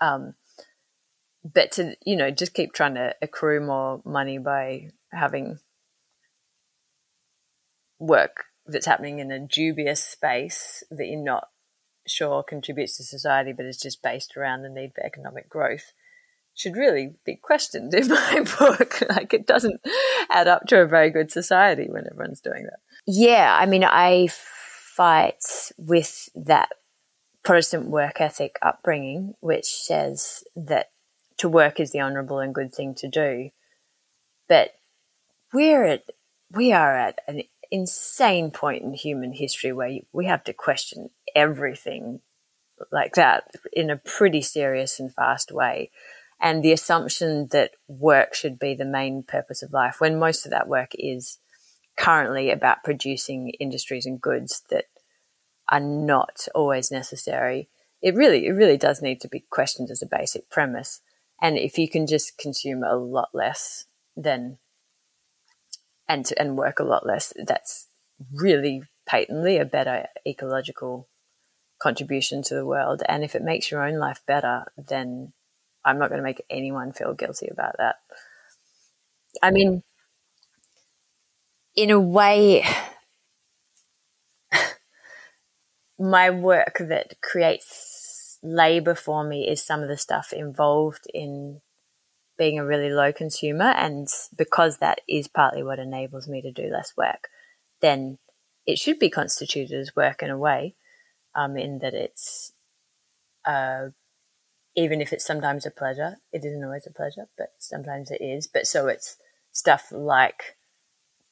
Um, but to you know just keep trying to accrue more money by having work that's happening in a dubious space that you're not sure contributes to society but is just based around the need for economic growth should really be questioned in my book. like it doesn't add up to a very good society when everyone's doing that. Yeah, I mean, I fight with that Protestant work ethic upbringing, which says that to work is the honourable and good thing to do. But we're at, we are at an insane point in human history where we have to question everything like that in a pretty serious and fast way and the assumption that work should be the main purpose of life when most of that work is currently about producing industries and goods that are not always necessary. It really it really does need to be questioned as a basic premise. And if you can just consume a lot less then and to, and work a lot less that's really patently a better ecological contribution to the world. And if it makes your own life better then I'm not going to make anyone feel guilty about that. I mean, in a way, my work that creates labor for me is some of the stuff involved in being a really low consumer. And because that is partly what enables me to do less work, then it should be constituted as work in a way, um, in that it's uh, even if it's sometimes a pleasure, it isn't always a pleasure, but sometimes it is. But so it's stuff like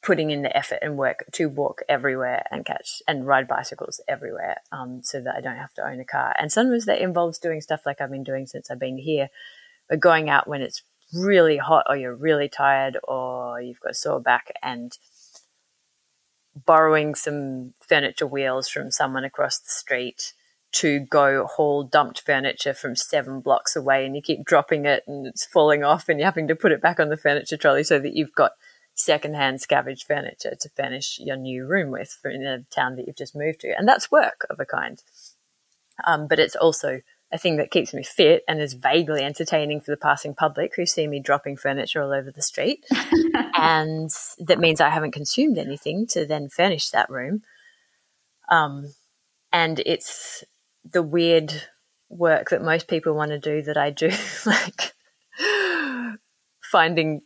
putting in the effort and work to walk everywhere and catch and ride bicycles everywhere um, so that I don't have to own a car. And sometimes that involves doing stuff like I've been doing since I've been here, but going out when it's really hot or you're really tired or you've got a sore back and borrowing some furniture wheels from someone across the street to go haul dumped furniture from seven blocks away and you keep dropping it and it's falling off and you're having to put it back on the furniture trolley so that you've got secondhand scavenged furniture to furnish your new room with in a town that you've just moved to. And that's work of a kind. Um, but it's also a thing that keeps me fit and is vaguely entertaining for the passing public who see me dropping furniture all over the street. and that means I haven't consumed anything to then furnish that room. Um, and it's the weird work that most people want to do that I do, like finding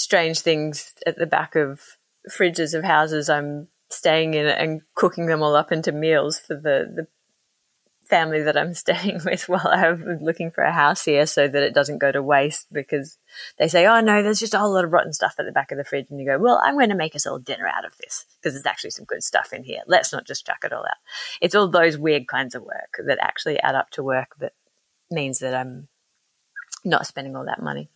strange things at the back of fridges of houses I'm staying in and cooking them all up into meals for the, the family that I'm staying with while I'm looking for a house here so that it doesn't go to waste because they say, oh no, there's just a whole lot of rotten stuff at the back of the fridge. And you go, well, I'm going to make us all dinner out of this because there's actually some good stuff in here. Let's not just chuck it all out. It's all those weird kinds of work that actually add up to work that means that I'm not spending all that money.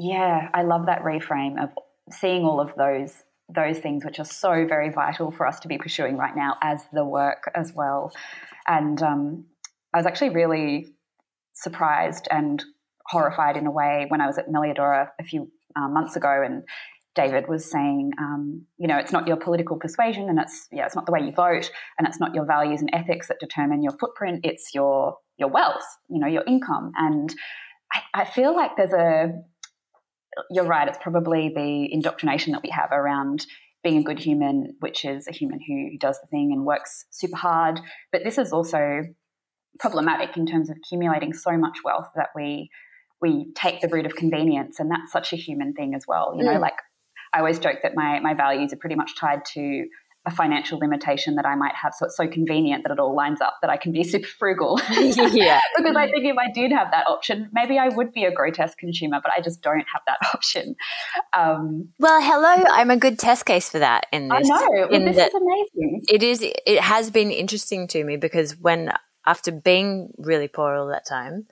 Yeah, I love that reframe of seeing all of those those things which are so very vital for us to be pursuing right now as the work as well. And um, I was actually really surprised and horrified in a way when I was at Melliodora a few uh, months ago and David was saying, um, you know, it's not your political persuasion and it's yeah, it's not the way you vote and it's not your values and ethics that determine your footprint. It's your your wealth, you know, your income. And I, I feel like there's a you're right. It's probably the indoctrination that we have around being a good human, which is a human who does the thing and works super hard. But this is also problematic in terms of accumulating so much wealth that we we take the route of convenience, and that's such a human thing as well. You know, mm. like I always joke that my my values are pretty much tied to a financial limitation that I might have. So it's so convenient that it all lines up that I can be super frugal. yeah. because I think if I did have that option, maybe I would be a grotesque consumer, but I just don't have that option. Um, well, hello. I'm a good test case for that in this. I know. In this is amazing. It is, it has been interesting to me because when, after being really poor all that time,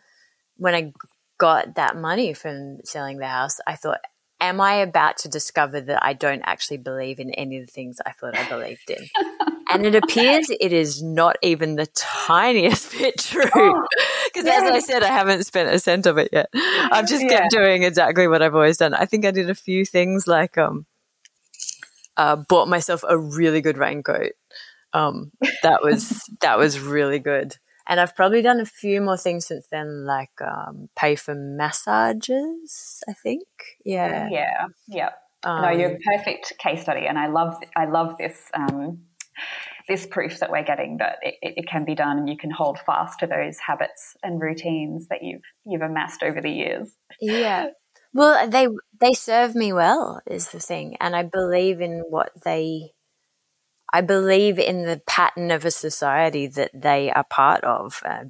when I got that money from selling the house, I thought, am I about to discover that I don't actually believe in any of the things I thought I believed in? and it appears it is not even the tiniest bit true. Because oh, as I said, I haven't spent a cent of it yet. I've just kept yeah. doing exactly what I've always done. I think I did a few things like um, uh, bought myself a really good raincoat. Um, that was that was really good. And I've probably done a few more things since then, like um, pay for massages. I think, yeah, yeah, yeah. Um, no, you're a perfect case study, and I love I love this um, this proof that we're getting that it, it, can be done, and you can hold fast to those habits and routines that you've you've amassed over the years. Yeah. Well, they they serve me well is the thing, and I believe in what they I believe in the pattern of a society that they are part of, uh,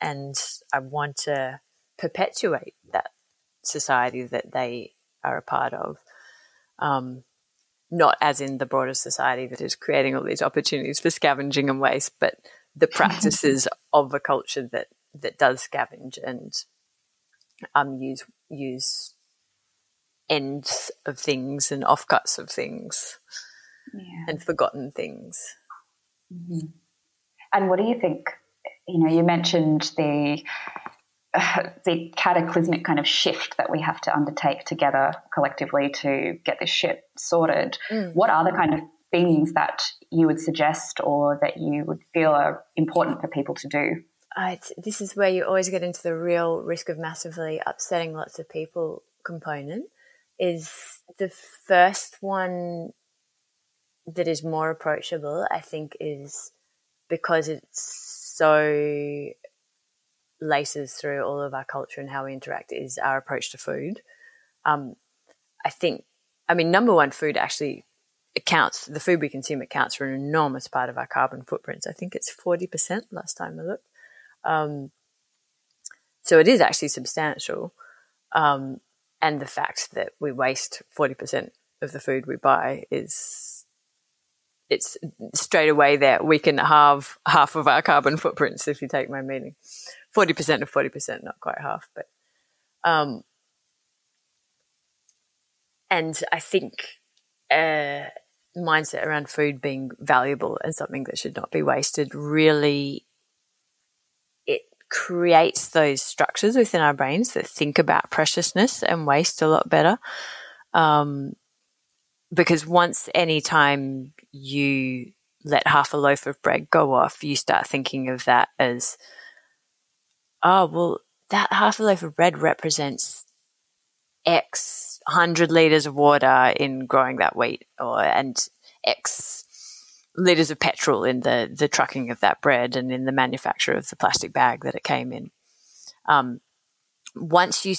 and I want to perpetuate that society that they are a part of. Um, not as in the broader society that is creating all these opportunities for scavenging and waste, but the practices of a culture that that does scavenge and um, use use ends of things and offcuts of things yeah. and forgotten things. Mm-hmm. And what do you think? You know, you mentioned the uh, the cataclysmic kind of shift that we have to undertake together collectively to get this shit sorted. Mm. What are the kind of things that you would suggest or that you would feel are important for people to do? Uh, this is where you always get into the real risk of massively upsetting lots of people component. Is the first one that is more approachable, I think, is because it's so laces through all of our culture and how we interact is our approach to food. Um, I think, I mean, number one, food actually accounts, the food we consume accounts for an enormous part of our carbon footprints. I think it's 40% last time I looked. Um, so it is actually substantial. Um, and the fact that we waste 40% of the food we buy is it's straight away that we can halve half of our carbon footprints if you take my meaning. 40% of 40%, not quite half, but, um, and I think, uh, mindset around food being valuable and something that should not be wasted really it creates those structures within our brains that think about preciousness and waste a lot better um, because once any time you let half a loaf of bread go off, you start thinking of that as, oh, well, that half a loaf of bread represents X hundred liters of water in growing that wheat, or and X liters of petrol in the the trucking of that bread and in the manufacture of the plastic bag that it came in. Um, once you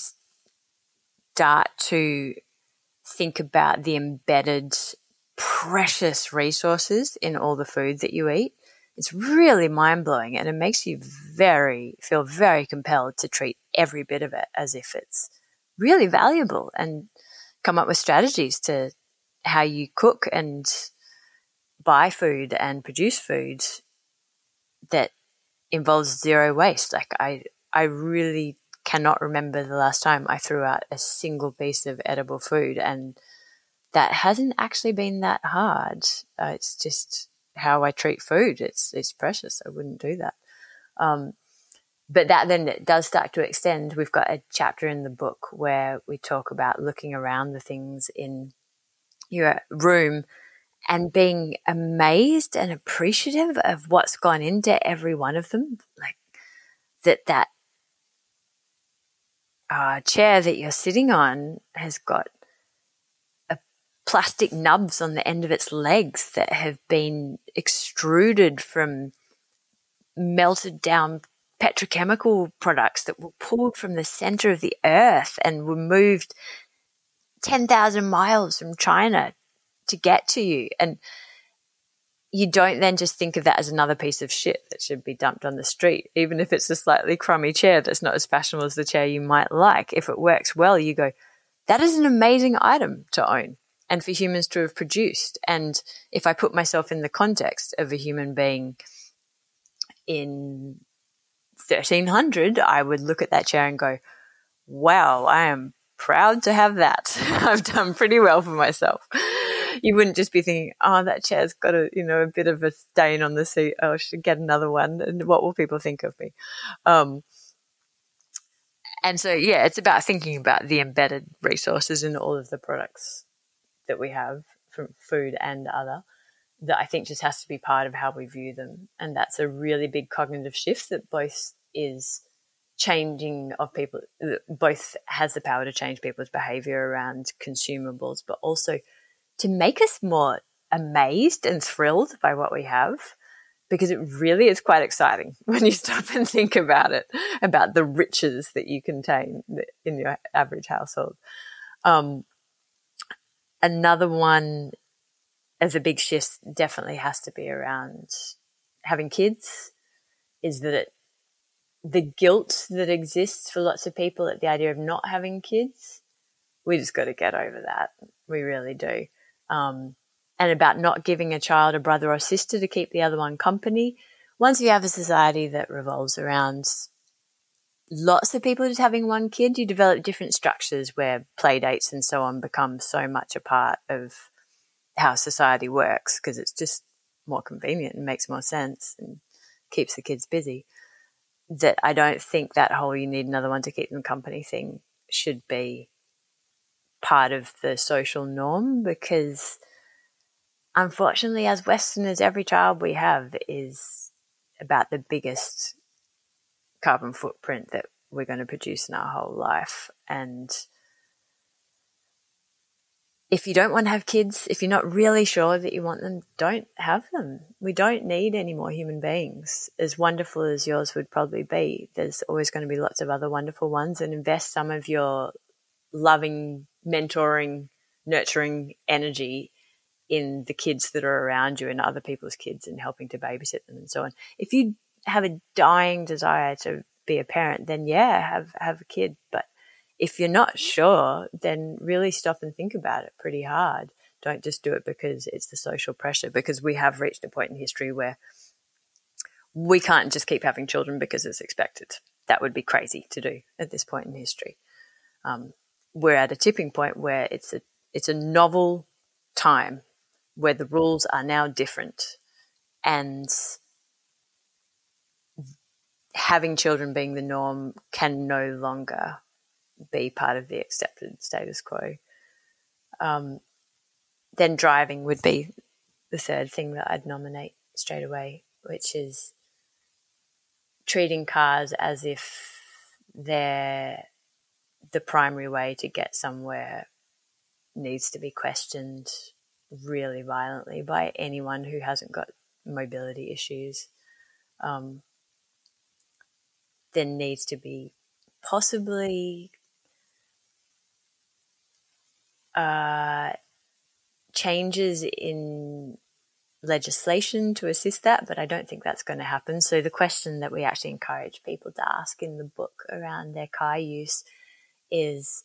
start to think about the embedded precious resources in all the food that you eat, it's really mind blowing and it makes you very, feel very compelled to treat every bit of it as if it's really valuable and come up with strategies to how you cook and buy food and produce food that involves zero waste. Like I, I really cannot remember the last time I threw out a single piece of edible food, and that hasn't actually been that hard. Uh, it's just how I treat food. It's it's precious. I wouldn't do that. Um, but that then does start to extend. We've got a chapter in the book where we talk about looking around the things in your room and being amazed and appreciative of what's gone into every one of them. Like that, that uh, chair that you're sitting on has got plastic nubs on the end of its legs that have been extruded from melted down petrochemical products that were pulled from the center of the earth and were moved 10,000 miles from China to get to you. And you don't then just think of that as another piece of shit that should be dumped on the street, even if it's a slightly crummy chair that's not as fashionable as the chair you might like. If it works well, you go, that is an amazing item to own and for humans to have produced. And if I put myself in the context of a human being in 1300, I would look at that chair and go, wow, I am proud to have that. I've done pretty well for myself. You wouldn't just be thinking, oh, that chair's got a, you know, a bit of a stain on the seat. Oh, I should get another one. And what will people think of me? Um, and so, yeah, it's about thinking about the embedded resources in all of the products that we have from food and other that I think just has to be part of how we view them. And that's a really big cognitive shift that both is changing of people, both has the power to change people's behavior around consumables, but also to make us more amazed and thrilled by what we have. Because it really is quite exciting when you stop and think about it, about the riches that you contain in your average household. Um, another one as a big shift definitely has to be around having kids is that it, the guilt that exists for lots of people at the idea of not having kids, we just got to get over that. We really do. Um, and about not giving a child a brother or sister to keep the other one company. Once you have a society that revolves around lots of people just having one kid, you develop different structures where play dates and so on become so much a part of how society works because it's just more convenient and makes more sense and keeps the kids busy. That I don't think that whole you need another one to keep them company thing should be part of the social norm because unfortunately, as Westerners, every child we have is about the biggest carbon footprint that we're going to produce in our whole life. And if you don't want to have kids, if you're not really sure that you want them, don't have them. We don't need any more human beings. As wonderful as yours would probably be, there's always going to be lots of other wonderful ones and invest some of your loving, mentoring, nurturing energy in the kids that are around you and other people's kids and helping to babysit them and so on. If you have a dying desire to be a parent, then yeah, have have a kid. But if you're not sure, then really stop and think about it pretty hard. Don't just do it because it's the social pressure, because we have reached a point in history where we can't just keep having children because it's expected. That would be crazy to do at this point in history. Um, we're at a tipping point where it's a it's a novel time where the rules are now different and having children being the norm can no longer be part of the accepted status quo. Um, then driving would be the third thing that I'd nominate straight away, which is treating cars as if they're the primary way to get somewhere needs to be questioned really violently by anyone who hasn't got mobility issues. Um, there needs to be possibly uh, changes in legislation to assist that, but I don't think that's going to happen. So the question that we actually encourage people to ask in the book around their car use is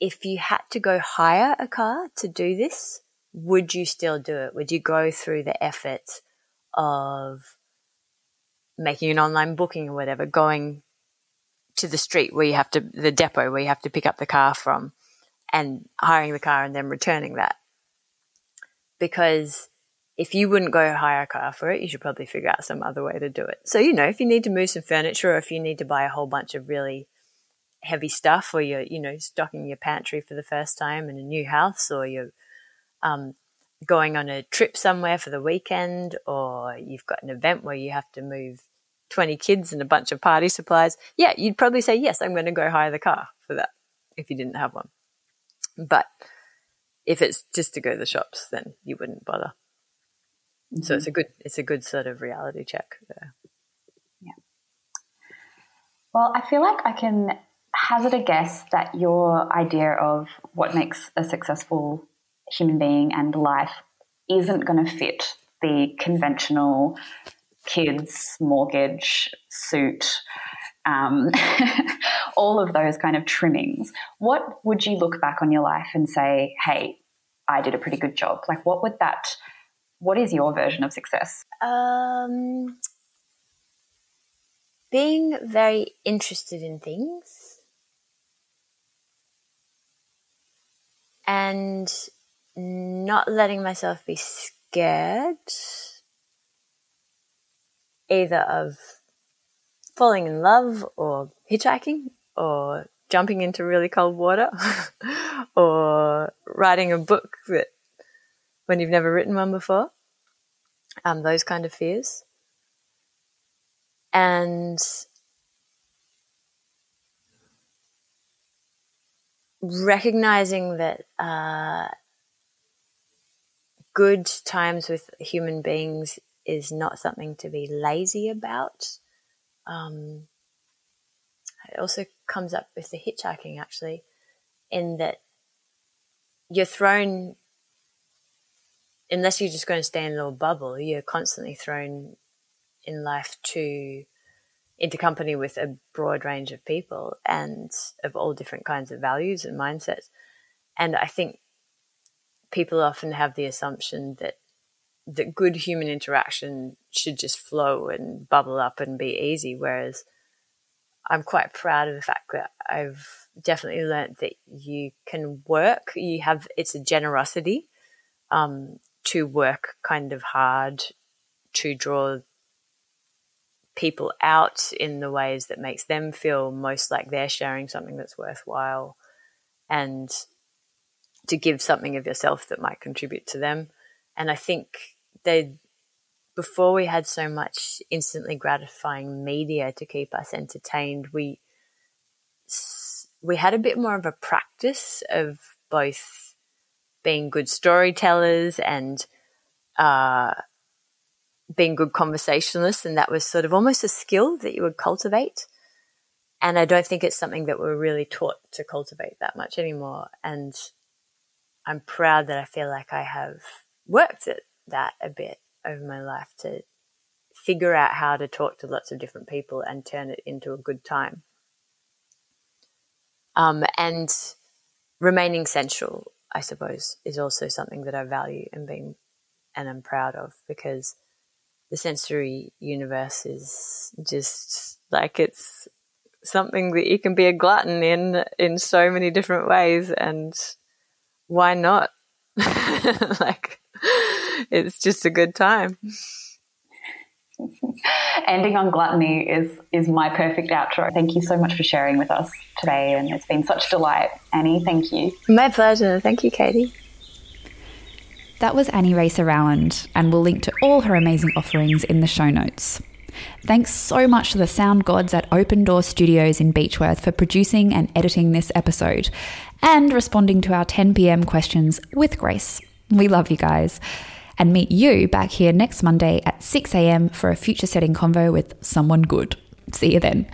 if you had to go hire a car to do this, would you still do it? Would you go through the effort of making an online booking or whatever, going to the street where you have to, the depot where you have to pick up the car from and hiring the car and then returning that? Because if you wouldn't go hire a car for it, you should probably figure out some other way to do it. So, you know, if you need to move some furniture or if you need to buy a whole bunch of really heavy stuff or you're, you know, stocking your pantry for the first time in a new house or you're um, going on a trip somewhere for the weekend or you've got an event where you have to move 20 kids and a bunch of party supplies, yeah, you'd probably say, yes, I'm going to go hire the car for that if you didn't have one. But if it's just to go to the shops, then you wouldn't bother. Mm-hmm. So it's a good it's a good sort of reality check there. Yeah. Well, I feel like I can hazard a guess that your idea of what makes a successful human being and life isn't going to fit the conventional kids, mortgage, suit, um, all of those kind of trimmings. What would you look back on your life and say, hey, I did a pretty good job? Like, what would that what is your version of success? Um, being very interested in things and not letting myself be scared either of falling in love or hitchhiking or jumping into really cold water or writing a book that when you've never written one before, um, those kind of fears. And recognizing that uh, good times with human beings is not something to be lazy about. Um, it also comes up with the hitchhiking, actually, in that you're thrown unless you're just going to stay in a little bubble, you're constantly thrown in life to into company with a broad range of people and of all different kinds of values and mindsets. And I think people often have the assumption that that good human interaction should just flow and bubble up and be easy, whereas I'm quite proud of the fact that I've definitely learned that you can work. You have it's a generosity um, to work kind of hard to draw people out in the ways that makes them feel most like they're sharing something that's worthwhile and to give something of yourself that might contribute to them. And i think they before we had so much instantly gratifying media to keep us entertained we we had a bit more of a practice of both being good storytellers and uh, being good conversationalists. And that was sort of almost a skill that you would cultivate. And I don't think it's something that we're really taught to cultivate that much anymore. And I'm proud that I feel like I have worked at that a bit over my life to figure out how to talk to lots of different people and turn it into a good time. Um, and remaining central I suppose, is also something that I value and being and I'm proud of because the sensory universe is just like it's something that you can be a glutton in in so many different ways and why not like it's just a good time ending on gluttony is is my perfect outro. Thank you so much for sharing with us today, and it's been such a delight. Annie, thank you. My pleasure. Thank you, Katie. That was Annie Raser Rowland, and we'll link to all her amazing offerings in the show notes. Thanks so much to the sound gods at Open Door Studios in Beechworth for producing and editing this episode and responding to our 10 pm questions with grace. We love you guys. And meet you back here next Monday at 6 am for a Future Steading convo with someone good. See you then.